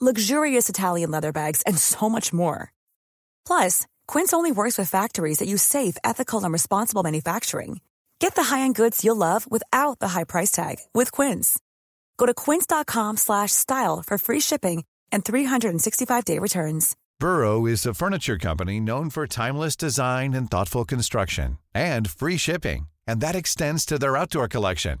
luxurious Italian leather bags, and so much more. Plus, Quince only works with factories that use safe, ethical, and responsible manufacturing. Get the high-end goods you'll love without the high price tag with Quince. Go to quince.com/style for free shipping and 365-day returns. Burrow is a furniture company known for timeless design and thoughtful construction and free shipping, and that extends to their outdoor collection.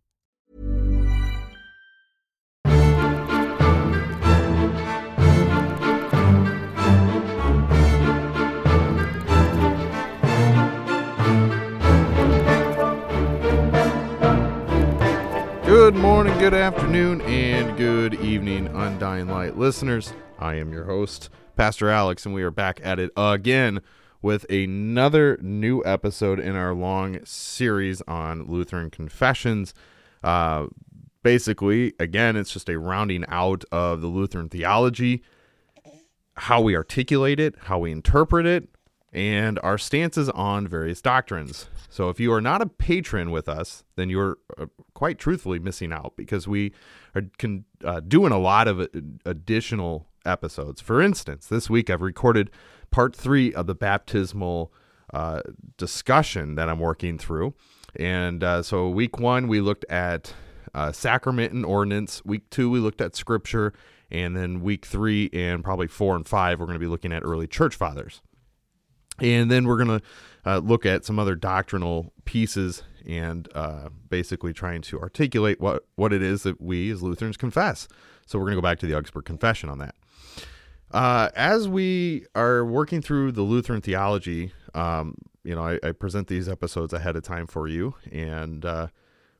Good morning, good afternoon, and good evening, Undying Light listeners. I am your host, Pastor Alex, and we are back at it again with another new episode in our long series on Lutheran confessions. Uh, basically, again, it's just a rounding out of the Lutheran theology, how we articulate it, how we interpret it, and our stances on various doctrines. So if you are not a patron with us, then you're uh, quite truthfully missing out because we are uh, doing a lot of uh, additional episodes. For instance, this week I've recorded part three of the baptismal uh, discussion that I'm working through. And uh, so, week one, we looked at uh, sacrament and ordinance. Week two, we looked at scripture. And then week three and probably four and five, we're going to be looking at early church fathers. And then we're going to uh, look at some other doctrinal pieces and uh, basically trying to articulate what, what it is that we as Lutherans confess. So we're going to go back to the Augsburg Confession on that. Uh, as we are working through the Lutheran theology, um, you know, I, I, present these episodes ahead of time for you and uh,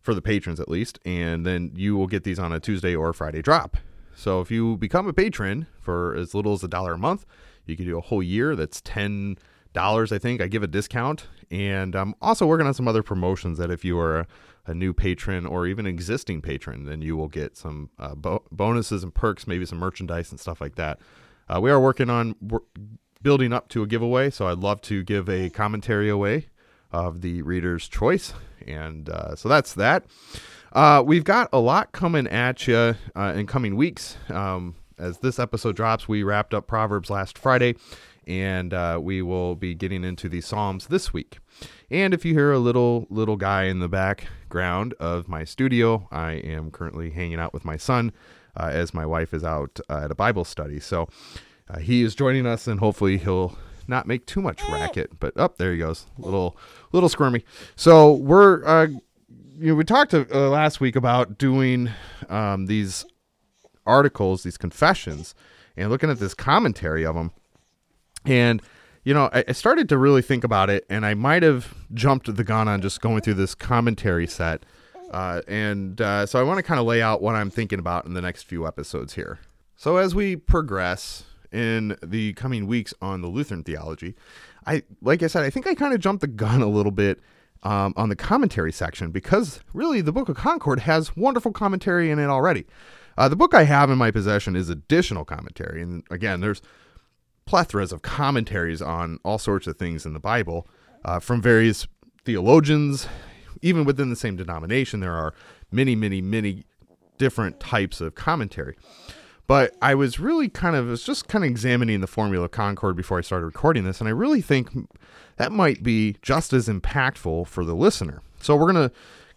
for the patrons at least, and then you will get these on a Tuesday or Friday drop. So if you become a patron for as little as a dollar a month, you can do a whole year. That's ten dollars, I think. I give a discount, and I'm also working on some other promotions that if you are a, new patron or even existing patron, then you will get some uh, bo- bonuses and perks, maybe some merchandise and stuff like that. Uh, we are working on building up to a giveaway, so I'd love to give a commentary away of the reader's choice, and uh, so that's that. Uh, we've got a lot coming at you uh, in coming weeks. Um, as this episode drops, we wrapped up Proverbs last Friday and uh, we will be getting into the Psalms this week. And if you hear a little little guy in the background of my studio, I am currently hanging out with my son uh, as my wife is out uh, at a Bible study. So uh, he is joining us, and hopefully he'll not make too much racket. But up oh, there he goes, little little squirmy. So we're uh, you know we talked uh, last week about doing um, these articles, these confessions, and looking at this commentary of them and you know, I, I started to really think about it, and I might have jumped the gun on just going through this commentary set. Uh, and uh, so I want to kind of lay out what I'm thinking about in the next few episodes here. So as we progress in the coming weeks on the Lutheran theology, I like I said, I think I kind of jumped the gun a little bit um, on the commentary section because really the Book of Concord has wonderful commentary in it already. Uh, the book I have in my possession is additional commentary, and again, there's plethoras of commentaries on all sorts of things in the Bible uh, from various theologians. Even within the same denomination, there are many, many, many different types of commentary. But I was really kind of was just kind of examining the formula of Concord before I started recording this, and I really think that might be just as impactful for the listener. So we're gonna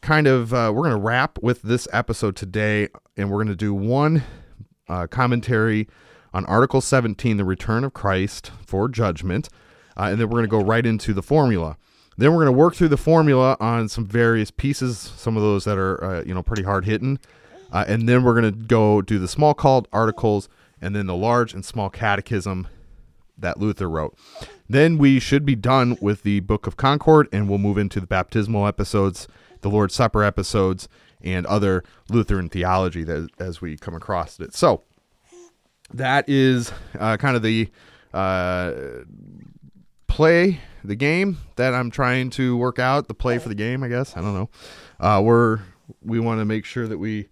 kind of uh, we're gonna wrap with this episode today, and we're gonna do one uh, commentary on Article 17, the return of Christ for judgment. Uh, and then we're going to go right into the formula. Then we're going to work through the formula on some various pieces, some of those that are uh, you know pretty hard hitting, uh, and then we're going to go do the Smalcald articles and then the large and small catechism that Luther wrote. Then we should be done with the Book of Concord, and we'll move into the baptismal episodes, the Lord's Supper episodes, and other Lutheran theology that as we come across it. So that is uh, kind of the uh, play, the game that I'm trying to work out. The play for the game, I guess. I don't know. Uh, we're we want to make sure that we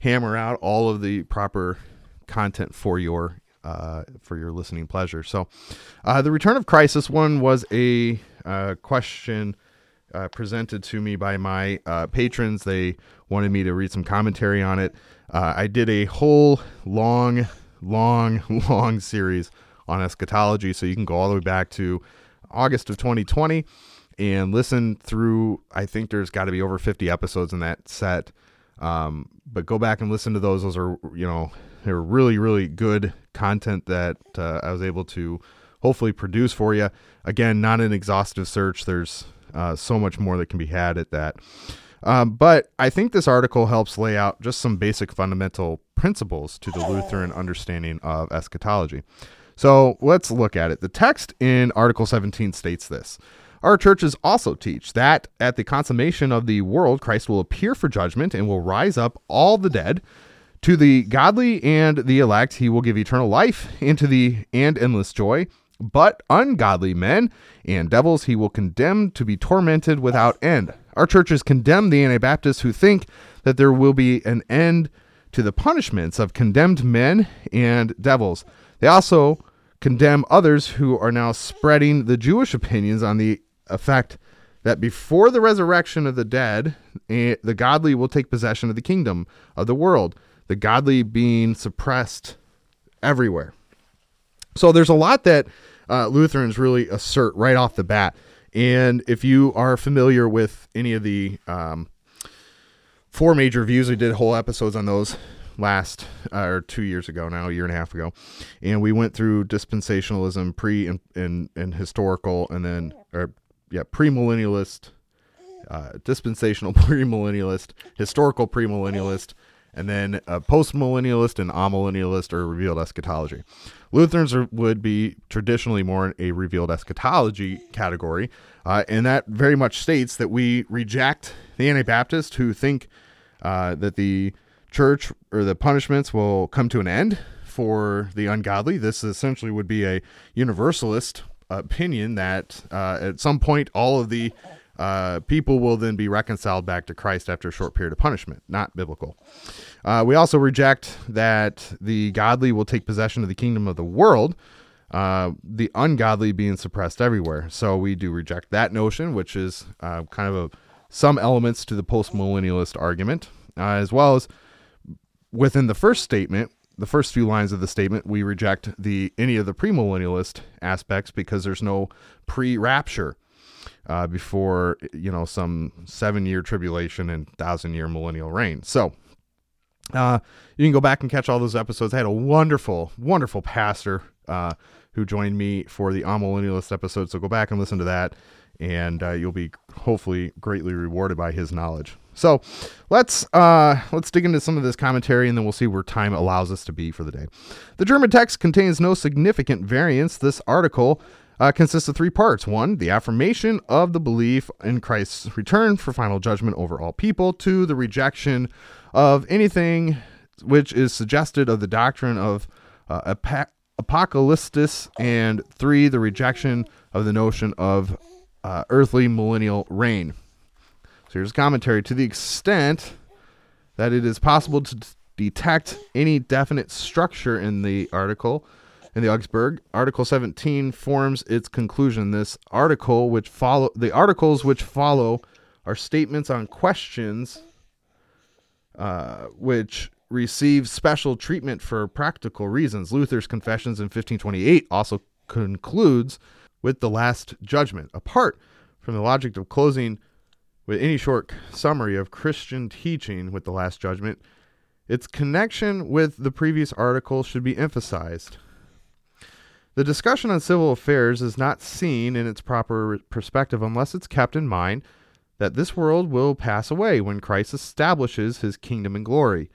hammer out all of the proper content for your uh, for your listening pleasure. So, uh, the return of Christ. This one was a uh, question uh, presented to me by my uh, patrons. They wanted me to read some commentary on it. Uh, I did a whole long, long, long series on eschatology, so you can go all the way back to August of 2020 and listen through. I think there's got to be over 50 episodes in that set. Um, but go back and listen to those. Those are, you know, they're really, really good content that uh, I was able to hopefully produce for you. Again, not an exhaustive search. There's uh, so much more that can be had at that. Um, but I think this article helps lay out just some basic fundamental principles to the Lutheran understanding of eschatology. So let's look at it. The text in Article 17 states this Our churches also teach that at the consummation of the world, Christ will appear for judgment and will rise up all the dead. To the godly and the elect, he will give eternal life, and to the and endless joy. But ungodly men and devils he will condemn to be tormented without end. Our churches condemn the Anabaptists who think that there will be an end to the punishments of condemned men and devils. They also condemn others who are now spreading the Jewish opinions on the effect that before the resurrection of the dead, eh, the godly will take possession of the kingdom of the world, the godly being suppressed everywhere. So there's a lot that uh, Lutherans really assert right off the bat. And if you are familiar with any of the um, four major views, we did whole episodes on those last uh, or two years ago now, a year and a half ago, and we went through dispensationalism, pre and and, and historical, and then or yeah, premillennialist, uh, dispensational premillennialist, historical premillennialist, and then a postmillennialist and amillennialist or revealed eschatology. Lutherans are, would be traditionally more in a revealed eschatology category, uh, and that very much states that we reject the Anabaptists who think uh, that the church or the punishments will come to an end for the ungodly. This essentially would be a universalist opinion that uh, at some point all of the uh, people will then be reconciled back to Christ after a short period of punishment. Not biblical. Uh, we also reject that the godly will take possession of the kingdom of the world, uh, the ungodly being suppressed everywhere. So we do reject that notion, which is uh, kind of a, some elements to the postmillennialist argument, uh, as well as within the first statement. The first few lines of the statement, we reject the any of the premillennialist aspects because there's no pre-rapture uh, before you know some seven year tribulation and thousand year millennial reign. So uh, you can go back and catch all those episodes. I had a wonderful, wonderful pastor uh, who joined me for the amillennialist episode. So go back and listen to that, and uh, you'll be hopefully greatly rewarded by his knowledge. So let's uh, let's dig into some of this commentary, and then we'll see where time allows us to be for the day. The German text contains no significant variance. This article uh, consists of three parts. One, the affirmation of the belief in Christ's return for final judgment over all people. Two, the rejection of anything which is suggested of the doctrine of uh, apocalypsis. And three, the rejection of the notion of uh, earthly millennial reign. So here's commentary. To the extent that it is possible to detect any definite structure in the article, in the Augsburg. Article 17 forms its conclusion. This article, which follow the articles which follow, are statements on questions uh, which receive special treatment for practical reasons. Luther's Confessions in 1528 also concludes with the Last Judgment. Apart from the logic of closing with any short summary of Christian teaching with the Last Judgment, its connection with the previous article should be emphasized. The discussion on civil affairs is not seen in its proper perspective unless it's kept in mind that this world will pass away when Christ establishes his kingdom and glory.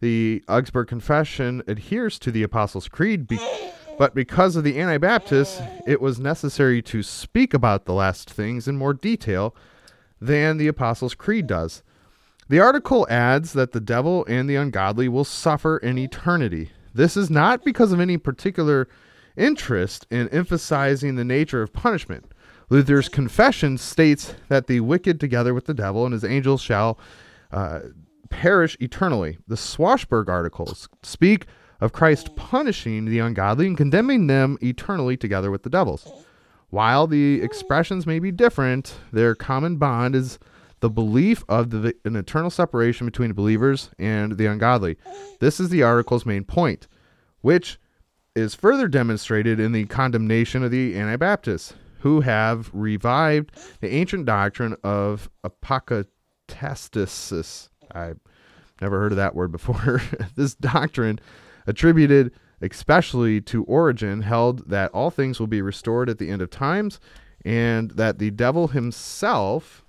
The Augsburg Confession adheres to the Apostles' Creed, be- but because of the Anabaptists, it was necessary to speak about the last things in more detail than the Apostles' Creed does. The article adds that the devil and the ungodly will suffer in eternity. This is not because of any particular interest in emphasizing the nature of punishment. Luther's confession states that the wicked, together with the devil and his angels, shall uh, perish eternally. The Swashburg articles speak of Christ punishing the ungodly and condemning them eternally together with the devils. While the expressions may be different, their common bond is the belief of the, an eternal separation between believers and the ungodly. This is the article's main point, which is further demonstrated in the condemnation of the Anabaptists, who have revived the ancient doctrine of apocatastasis. I've never heard of that word before. this doctrine, attributed especially to Origen, held that all things will be restored at the end of times and that the devil himself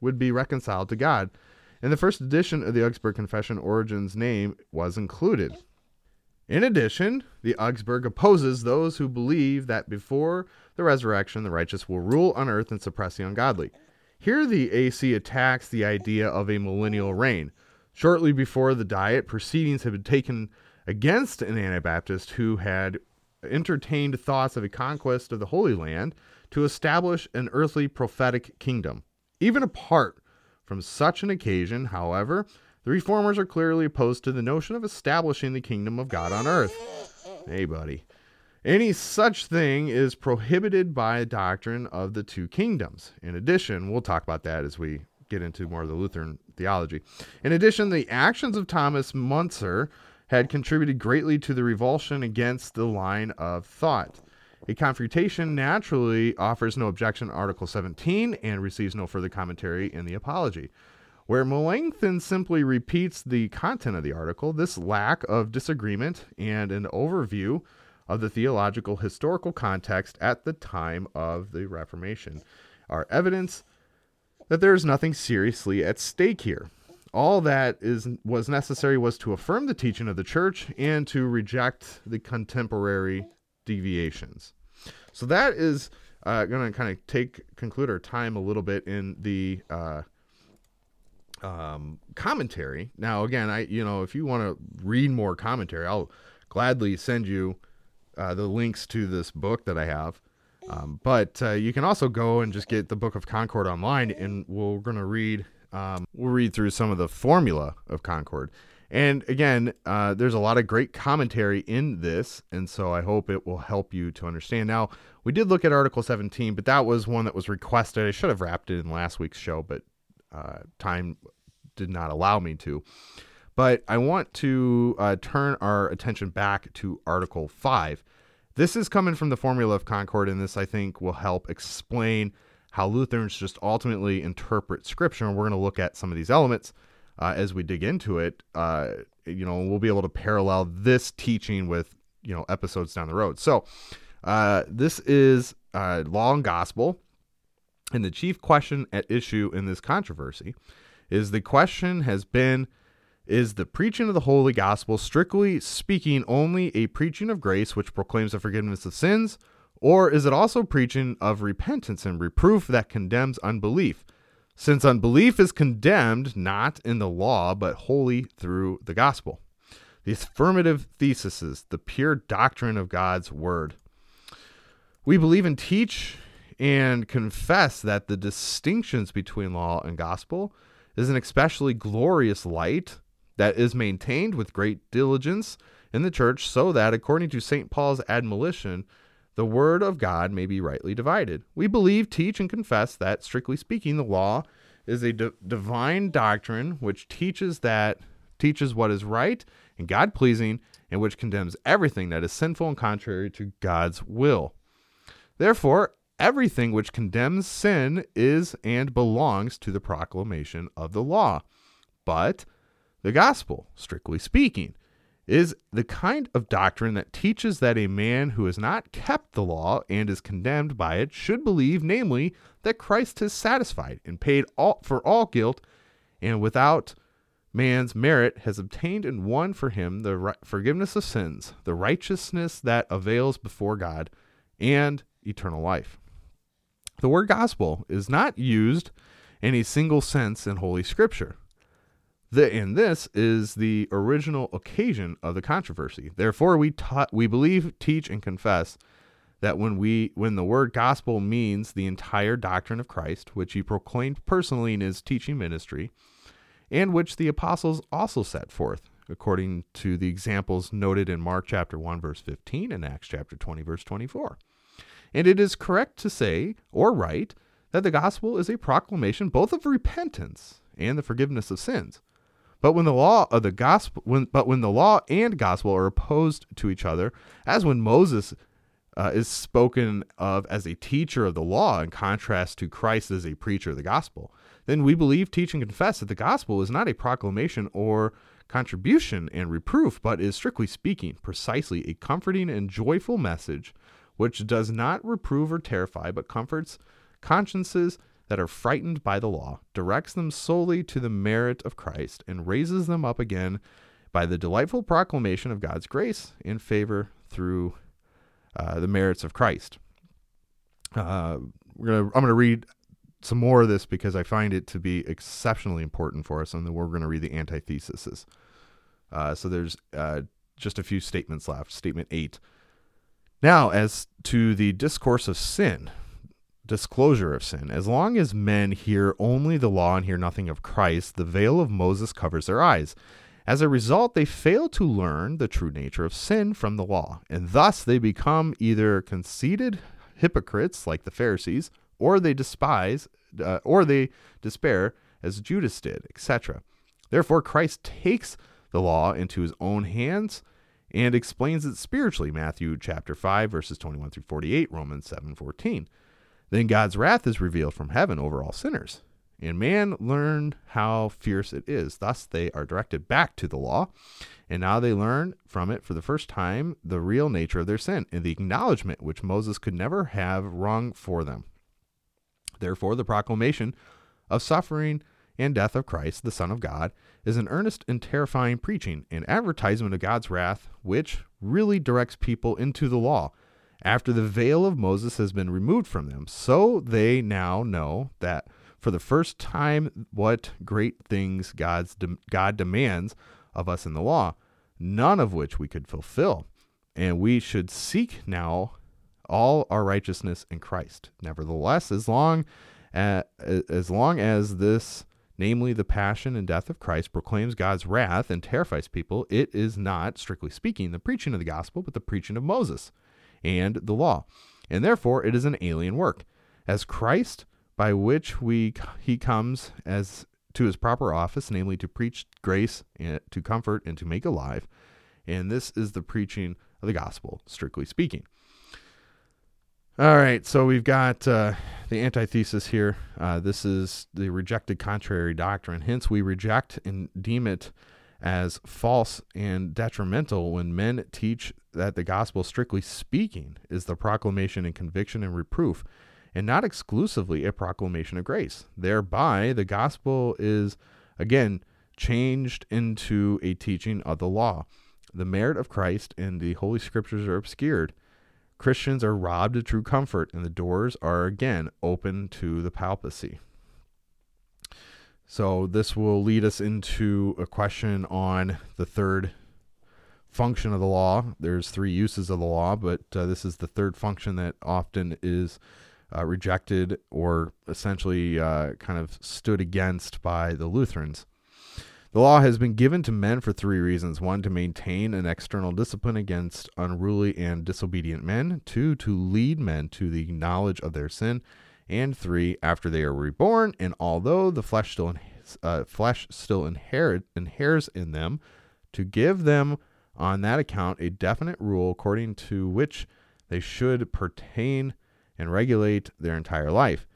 would be reconciled to God. In the first edition of the Augsburg Confession, Origen's name was included. In addition, the Augsburg opposes those who believe that before the resurrection, the righteous will rule on earth and suppress the ungodly. Here, the AC attacks the idea of a millennial reign. Shortly before the Diet, proceedings had been taken against an Anabaptist who had entertained thoughts of a conquest of the Holy Land to establish an earthly prophetic kingdom. Even apart from such an occasion, however, the reformers are clearly opposed to the notion of establishing the kingdom of God on earth. Hey, buddy. Any such thing is prohibited by a doctrine of the two kingdoms. In addition, we'll talk about that as we get into more of the Lutheran theology. In addition, the actions of Thomas Müntzer had contributed greatly to the revulsion against the line of thought. A confutation naturally offers no objection Article 17 and receives no further commentary in the Apology. Where Melanchthon simply repeats the content of the article, this lack of disagreement and an overview of the theological historical context at the time of the Reformation are evidence that there is nothing seriously at stake here. All that is was necessary was to affirm the teaching of the church and to reject the contemporary deviations. So that is uh, going to kind of take conclude our time a little bit in the uh, um, commentary. Now, again, I you know if you want to read more commentary, I'll gladly send you uh, the links to this book that I have. Um, but uh, you can also go and just get the Book of Concord online, and we're going to read. Um, we'll read through some of the formula of Concord. And again, uh, there's a lot of great commentary in this, and so I hope it will help you to understand. Now, we did look at Article 17, but that was one that was requested. I should have wrapped it in last week's show, but uh, time did not allow me to. But I want to uh, turn our attention back to Article 5. This is coming from the Formula of Concord, and this I think will help explain how Lutherans just ultimately interpret Scripture. And we're going to look at some of these elements uh, as we dig into it. Uh, you know, we'll be able to parallel this teaching with you know episodes down the road. So uh, this is law and gospel, and the chief question at issue in this controversy is the question has been is the preaching of the holy gospel strictly speaking only a preaching of grace which proclaims the forgiveness of sins? Or is it also preaching of repentance and reproof that condemns unbelief? Since unbelief is condemned not in the law but wholly through the gospel. The affirmative thesis is the pure doctrine of God's word. We believe and teach and confess that the distinctions between law and gospel is an especially glorious light that is maintained with great diligence in the church, so that, according to St. Paul's admonition, the word of God may be rightly divided. We believe, teach, and confess that, strictly speaking, the law is a d- divine doctrine which teaches that teaches what is right and God pleasing, and which condemns everything that is sinful and contrary to God's will. Therefore, everything which condemns sin is and belongs to the proclamation of the law. But the gospel, strictly speaking, is the kind of doctrine that teaches that a man who has not kept the law and is condemned by it should believe, namely, that Christ has satisfied and paid all, for all guilt, and without man's merit has obtained and won for him the forgiveness of sins, the righteousness that avails before God, and eternal life. The word gospel is not used in a single sense in Holy Scripture. The, and this is the original occasion of the controversy. Therefore, we taught, we believe, teach, and confess that when we when the word gospel means the entire doctrine of Christ, which he proclaimed personally in his teaching ministry, and which the apostles also set forth, according to the examples noted in Mark chapter 1 verse 15 and Acts chapter 20 verse 24. And it is correct to say or write that the gospel is a proclamation both of repentance and the forgiveness of sins. But when the law of the gospel when but when the law and gospel are opposed to each other, as when Moses uh, is spoken of as a teacher of the law in contrast to Christ as a preacher of the gospel, then we believe, teach, and confess that the gospel is not a proclamation or contribution and reproof, but is strictly speaking, precisely a comforting and joyful message which does not reprove or terrify, but comforts consciences that are frightened by the law, directs them solely to the merit of Christ, and raises them up again by the delightful proclamation of God's grace in favor through uh, the merits of Christ. Uh, we're gonna, I'm going to read some more of this because I find it to be exceptionally important for us, and then we're going to read the antitheses. Uh, so there's uh, just a few statements left. Statement eight. Now, as to the discourse of sin, disclosure of sin, as long as men hear only the law and hear nothing of Christ, the veil of Moses covers their eyes. As a result, they fail to learn the true nature of sin from the law, and thus they become either conceited hypocrites like the Pharisees, or they despise, uh, or they despair as Judas did, etc. Therefore, Christ takes the law into his own hands and explains it spiritually. Matthew chapter 5 verses 21 through 48, Romans 7:14. Then God's wrath is revealed from heaven over all sinners. And man learned how fierce it is. Thus they are directed back to the law. And now they learn from it for the first time the real nature of their sin and the acknowledgement which Moses could never have wrung for them. Therefore, the proclamation of suffering and death of Christ, the Son of God, is an earnest and terrifying preaching, and advertisement of God's wrath, which really directs people into the law after the veil of Moses has been removed from them. So they now know that for the first time what great things God's de- God demands of us in the law, none of which we could fulfill. And we should seek now all our righteousness in Christ. Nevertheless, as long as, as long as this namely the passion and death of Christ, proclaims God's wrath and terrifies people, it is not, strictly speaking, the preaching of the gospel, but the preaching of Moses and the law. And therefore it is an alien work. As Christ, by which we he comes as to his proper office, namely to preach grace and to comfort and to make alive. And this is the preaching of the gospel, strictly speaking. All right, so we've got uh, the antithesis here. Uh, this is the rejected contrary doctrine. Hence, we reject and deem it as false and detrimental when men teach that the gospel, strictly speaking, is the proclamation and conviction and reproof, and not exclusively a proclamation of grace. Thereby, the gospel is, again, changed into a teaching of the law. The merit of Christ and the Holy Scriptures are obscured. Christians are robbed of true comfort, and the doors are again open to the papacy. So, this will lead us into a question on the third function of the law. There's three uses of the law, but uh, this is the third function that often is uh, rejected or essentially uh, kind of stood against by the Lutherans. The law has been given to men for three reasons. One, to maintain an external discipline against unruly and disobedient men, two, to lead men to the knowledge of their sin, and three, after they are reborn, and although the flesh still, uh, flesh still inherit, inheres in them, to give them on that account a definite rule according to which they should pertain and regulate their entire life.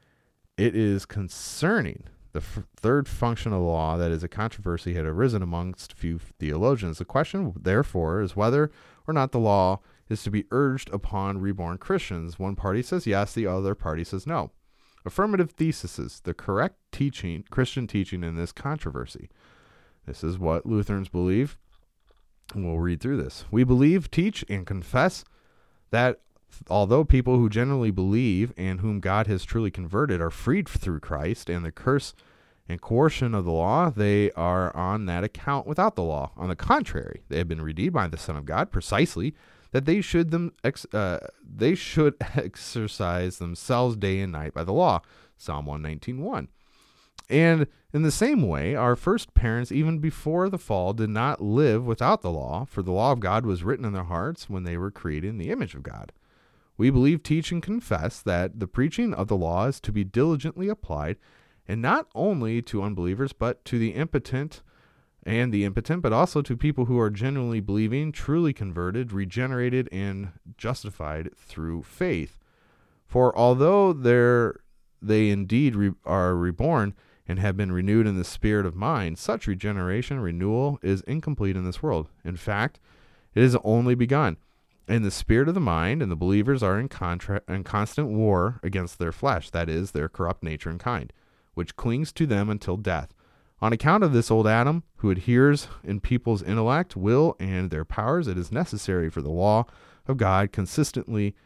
It is concerning The f- third function of the law that is a controversy had arisen amongst few theologians. The question, therefore, is whether or not the law is to be urged upon reborn Christians. One party says yes, the other party says no. Affirmative theses, the correct teaching, Christian teaching in this controversy. This is what Lutherans believe. We'll read through this. We believe, teach, and confess that although people who generally believe and whom God has truly converted are freed through Christ and the curse and coercion of the law, they are on that account without the law. On the contrary, they have been redeemed by the Son of God precisely that they should them ex, uh, they should exercise themselves day and night by the law. Psalm 119:1. And in the same way, our first parents, even before the fall, did not live without the law, for the law of God was written in their hearts when they were created in the image of God. We believe, teach, and confess that the preaching of the law is to be diligently applied, and not only to unbelievers, but to the impotent and the impotent, but also to people who are genuinely believing, truly converted, regenerated, and justified through faith. For although they indeed re- are reborn and have been renewed in the spirit of mind, such regeneration, renewal, is incomplete in this world. In fact, it is only begun. In the spirit of the mind, and the believers are in, contra- in constant war against their flesh, that is, their corrupt nature and kind, which clings to them until death. On account of this old Adam, who adheres in people's intellect, will, and their powers, it is necessary for the law of God consistently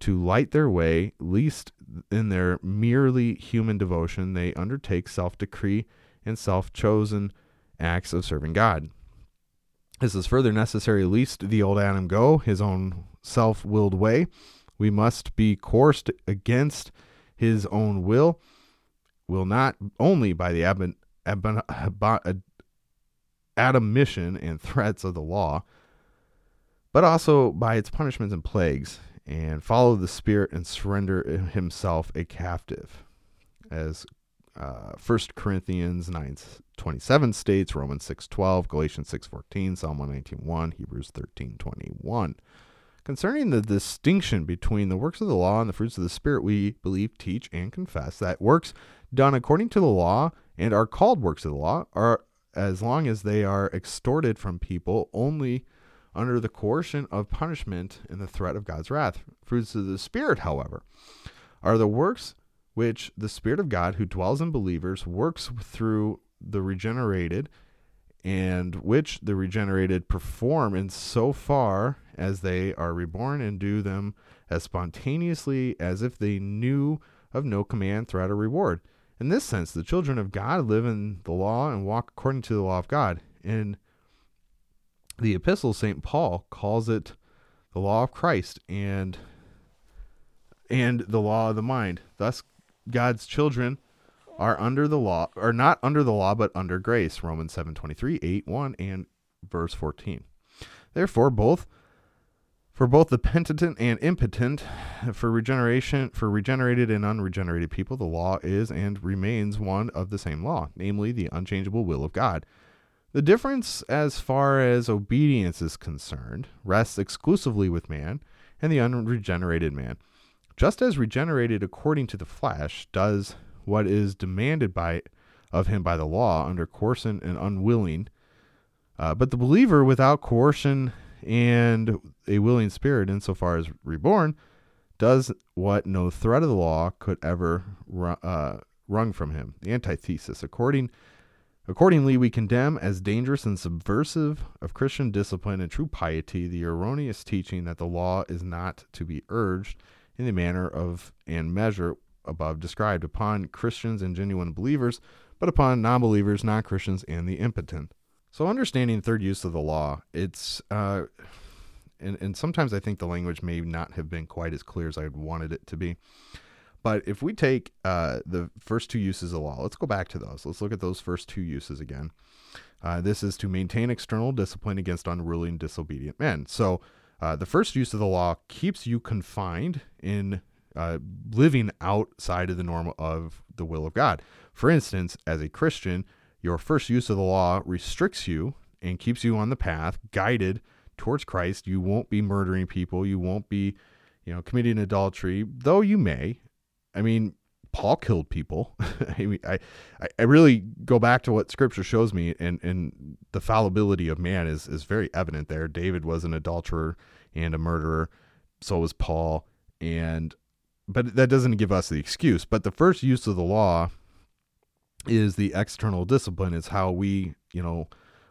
to light their way, lest in their merely human devotion they undertake self decree and self chosen acts of serving God. This is further necessary, lest the old Adam go his own self willed way. We must be coursed against his own will, will not only by the admonition and threats of the law, but also by its punishments and plagues, and follow the Spirit and surrender himself a captive. As uh, 1 Corinthians 9 27 states, Romans 6 12, Galatians 6 14, Psalm 119 1, Hebrews 13 21. Concerning the distinction between the works of the law and the fruits of the Spirit, we believe, teach, and confess that works done according to the law and are called works of the law are as long as they are extorted from people only under the coercion of punishment and the threat of God's wrath. Fruits of the Spirit, however, are the works which the Spirit of God who dwells in believers works through the regenerated and which the regenerated perform in so far as they are reborn and do them as spontaneously as if they knew of no command, threat, or reward. In this sense, the children of God live in the law and walk according to the law of God. In the epistle, St. Paul calls it the law of Christ and and the law of the mind. Thus, God's children are under the law, are not under the law, but under grace. Romans 7 23, 8 1, and verse 14. Therefore, both for both the penitent and impotent, for regeneration, for regenerated and unregenerated people, the law is and remains one of the same law, namely the unchangeable will of God. The difference, as far as obedience is concerned, rests exclusively with man and the unregenerated man. Just as regenerated according to the flesh does what is demanded by of him by the law under coercion and unwilling, uh, but the believer without coercion and a willing spirit, insofar as reborn, does what no threat of the law could ever uh, wrung from him. The antithesis. According, accordingly, we condemn as dangerous and subversive of Christian discipline and true piety the erroneous teaching that the law is not to be urged in the manner of and measure above described upon Christians and genuine believers, but upon non believers, non Christians, and the impotent. So understanding third use of the law, it's uh, and and sometimes I think the language may not have been quite as clear as I wanted it to be. But if we take uh, the first two uses of law, let's go back to those. Let's look at those first two uses again. Uh, this is to maintain external discipline against unruly and disobedient men. So uh, the first use of the law keeps you confined in uh, living outside of the norm of the will of God. For instance, as a Christian, your first use of the law restricts you and keeps you on the path, guided towards Christ. You won't be murdering people. You won't be, you know, committing adultery, though you may. I mean, Paul killed people. I, I, I really go back to what Scripture shows me, and and the fallibility of man is is very evident there. David was an adulterer and a murderer, so was Paul, and but that doesn't give us the excuse. But the first use of the law is the external discipline. Is how we you know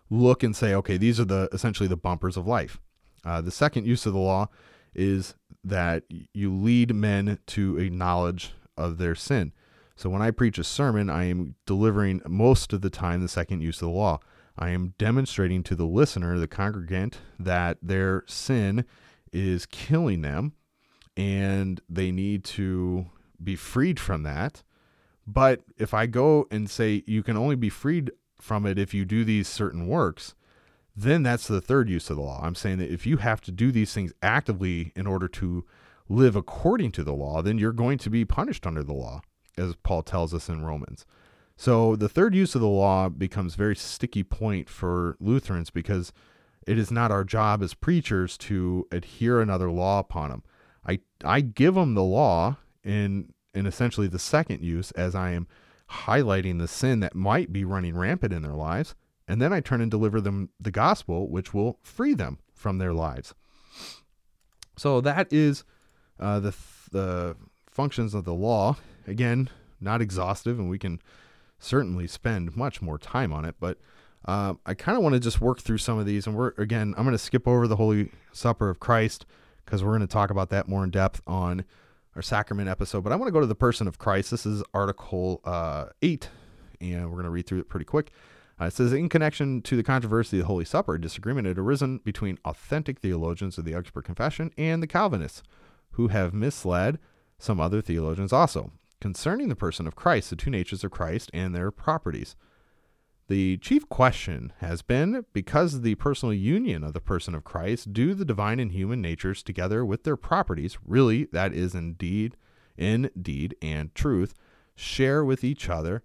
look and say, okay, these are the essentially the bumpers of life. Uh, the second use of the law is that you lead men to a knowledge of their sin. So when I preach a sermon, I am delivering most of the time the second use of the law. I am demonstrating to the listener, the congregant, that their sin is killing them and they need to be freed from that. But if I go and say you can only be freed from it if you do these certain works, then that's the third use of the law. I'm saying that if you have to do these things actively in order to live according to the law, then you're going to be punished under the law, as Paul tells us in Romans. So the third use of the law becomes very sticky point for Lutherans because it is not our job as preachers to adhere another law upon them. I I give them the law in in essentially the second use as I am highlighting the sin that might be running rampant in their lives, and then I turn and deliver them the gospel, which will free them from their lives. So that is uh, the the functions of the law. Again, not exhaustive, and we can certainly spend much more time on it. But uh, I kind of want to just work through some of these, and we're again, I'm going to skip over the Holy Supper of Christ because we're going to talk about that more in depth on our sacrament episode. But I want to go to the person of Christ. This is Article uh, eight, and we're going to read through it pretty quick. Uh, it says, in connection to the controversy of the Holy Supper, disagreement had arisen between authentic theologians of the Augsburg Confession and the Calvinists who have misled some other theologians also concerning the person of Christ, the two natures of Christ, and their properties. The chief question has been because of the personal union of the person of Christ, do the divine and human natures together with their properties, really, that is indeed, in deed and truth, share with each other,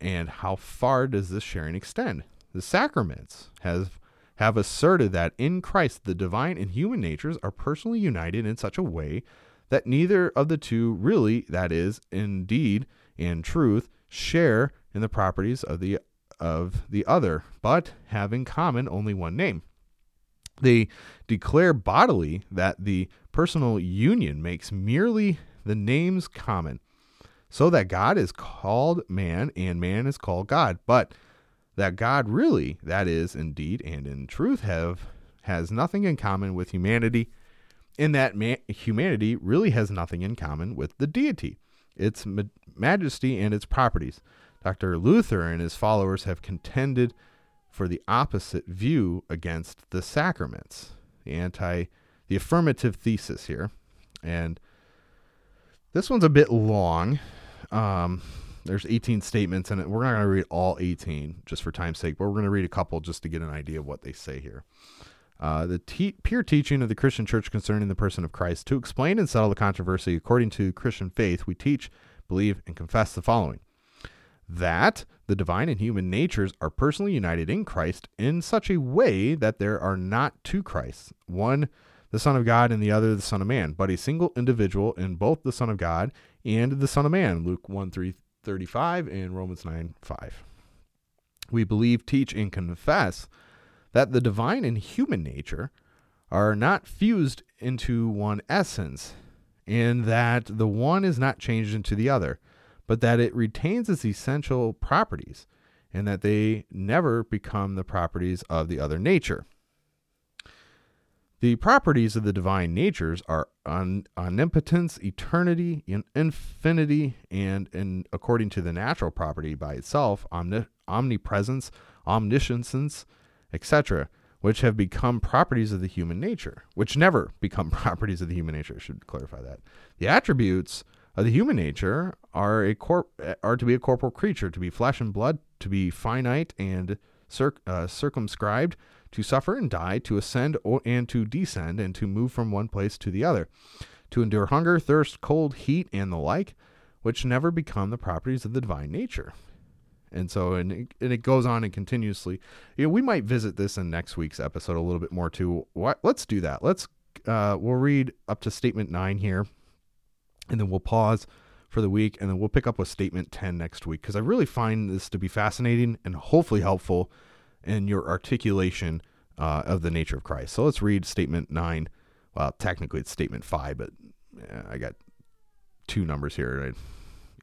and how far does this sharing extend? The sacraments have have asserted that in Christ the divine and human natures are personally united in such a way that neither of the two really, that is, indeed and truth, share in the properties of the of the other, but have in common only one name. They declare bodily that the personal union makes merely the names common, so that God is called man and man is called God, but that God really, that is, indeed and in truth, have has nothing in common with humanity, and that ma- humanity really has nothing in common with the deity, its ma- majesty and its properties. Dr. Luther and his followers have contended for the opposite view against the sacraments, the anti, the affirmative thesis here, and this one's a bit long. Um, there's 18 statements in it. We're not going to read all 18 just for time's sake, but we're going to read a couple just to get an idea of what they say here. Uh, the te- teaching of the Christian church concerning the person of Christ. To explain and settle the controversy according to Christian faith, we teach, believe, and confess the following that the divine and human natures are personally united in Christ in such a way that there are not two Christs, one the Son of God and the other the Son of Man, but a single individual in both the Son of God and the Son of Man. Luke 1 3 35 and Romans 9 5. We believe, teach, and confess that the divine and human nature are not fused into one essence, and that the one is not changed into the other, but that it retains its essential properties, and that they never become the properties of the other nature. The properties of the divine natures are on, omnipotence, eternity, infinity, and, and according to the natural property by itself, omni, omnipresence, omniscience, etc., which have become properties of the human nature, which never become properties of the human nature. I should clarify that. The attributes of the human nature are a are to be a corporal creature, to be flesh and blood, to be finite and circ- uh, circumscribed, to suffer and die, to ascend and to descend, and to move from one place to the other, to endure hunger, thirst, cold, heat, and the like, which never become the properties of the divine nature. And so, and it, and it goes on and continuously. You know, we might visit this in next week's episode a little bit more too. What, let's do that. Let's uh, we'll read up to statement nine here, and then we'll pause for the week, and then we'll pick up with statement 10 next week because I really find this to be fascinating and hopefully helpful in your articulation uh, of the nature of Christ. So let's read statement 9. Well, technically it's statement 5, but I got two numbers here, right?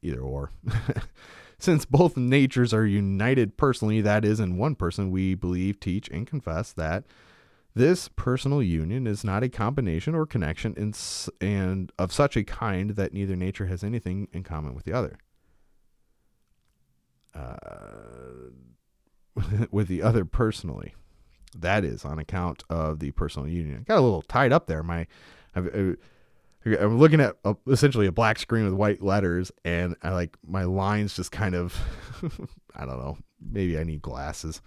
either or. Since both natures are united personally, that is, in one person, we believe, teach, and confess that this personal union is not a combination or connection in, and of such a kind that neither nature has anything in common with the other. Uh, with the other personally. That is on account of the personal union. I got a little tied up there. My, I've, uh, I'm looking at a, essentially a black screen with white letters, and I like my lines just kind of, I don't know, maybe I need glasses.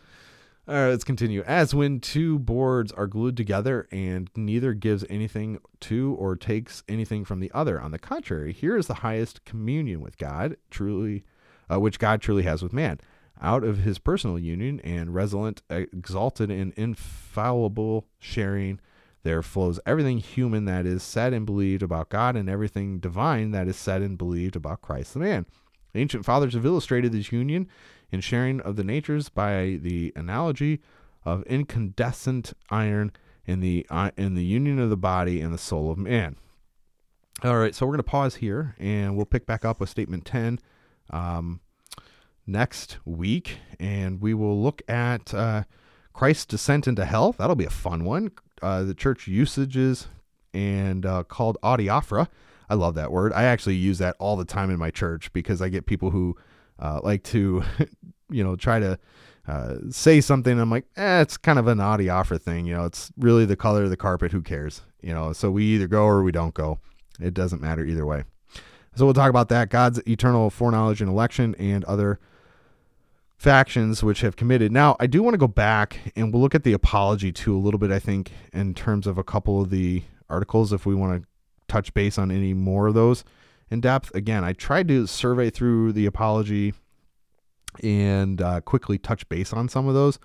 All right, let's continue. As when two boards are glued together and neither gives anything to or takes anything from the other. On the contrary, here is the highest communion with God, truly, uh, which God truly has with man. Out of his personal union and resolent, exalted, and infallible sharing there flows everything human that is said and believed about God, and everything divine that is said and believed about Christ the man. Ancient fathers have illustrated this union and sharing of the natures by the analogy of incandescent iron in the uh, in the union of the body and the soul of man. All right, so we're going to pause here, and we'll pick back up with statement ten um, next week, and we will look at uh, Christ's descent into hell. That'll be a fun one uh, the church usages and uh, called adiaphora. I love that word. I actually use that all the time in my church because I get people who uh, like to, you know, try to uh, say something. I'm like, eh, it's kind of an adiaphora thing. You know, it's really the color of the carpet. Who cares? You know, so we either go or we don't go. It doesn't matter either way. So we'll talk about that God's eternal foreknowledge and election and other factions which have committed. Now, I do want to go back and we'll look at the apology too a little bit, I think, in terms of a couple of the articles if we want to touch base on any more of those in depth. Again, I tried to survey through the apology and uh, quickly touch base on some of those.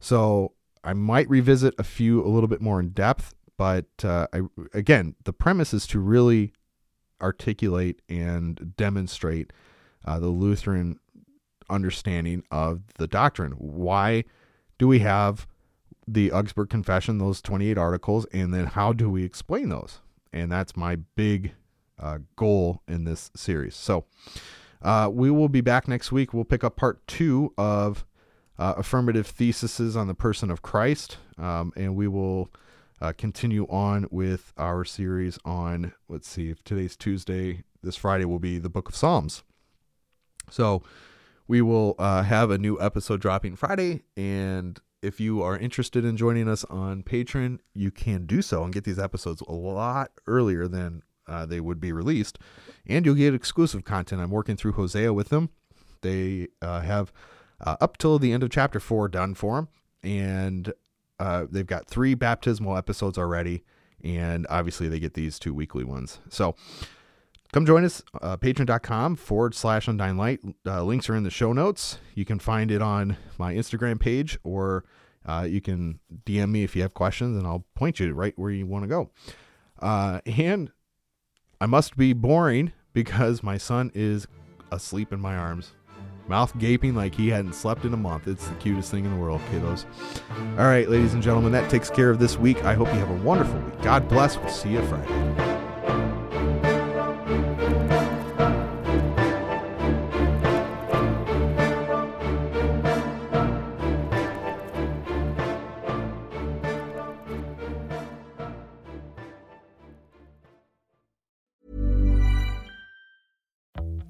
So I might revisit a few a little bit more in depth, but uh, I, again, the premise is to really articulate and demonstrate uh, the Lutheran understanding of the doctrine. Why do we have the Augsburg Confession, those 28 articles, and then how do we explain those? And that's my big uh, goal in this series. So uh, we will be back next week. We'll pick up part two of uh, affirmative theses on the person of Christ, um, and we will uh, continue on with our series on, let's see, if today's Tuesday, this Friday will be the book of Psalms. So, we will uh, have a new episode dropping Friday. And if you are interested in joining us on Patreon, you can do so and get these episodes a lot earlier than uh, they would be released. And you'll get exclusive content. I'm working through Hosea with them. They uh, have uh, up till the end of chapter four done for them. And uh, they've got three baptismal episodes already. And obviously, they get these two weekly ones. So, Come join us, uh, patreon.com forward slash undying light. Uh, links are in the show notes. You can find it on my Instagram page or uh, you can DM me if you have questions and I'll point you right where you want to go. Uh, and I must be boring because my son is asleep in my arms, mouth gaping like he hadn't slept in a month. It's the cutest thing in the world, kiddos. All right, ladies and gentlemen, that takes care of this week. I hope you have a wonderful week. God bless. We'll see you Friday.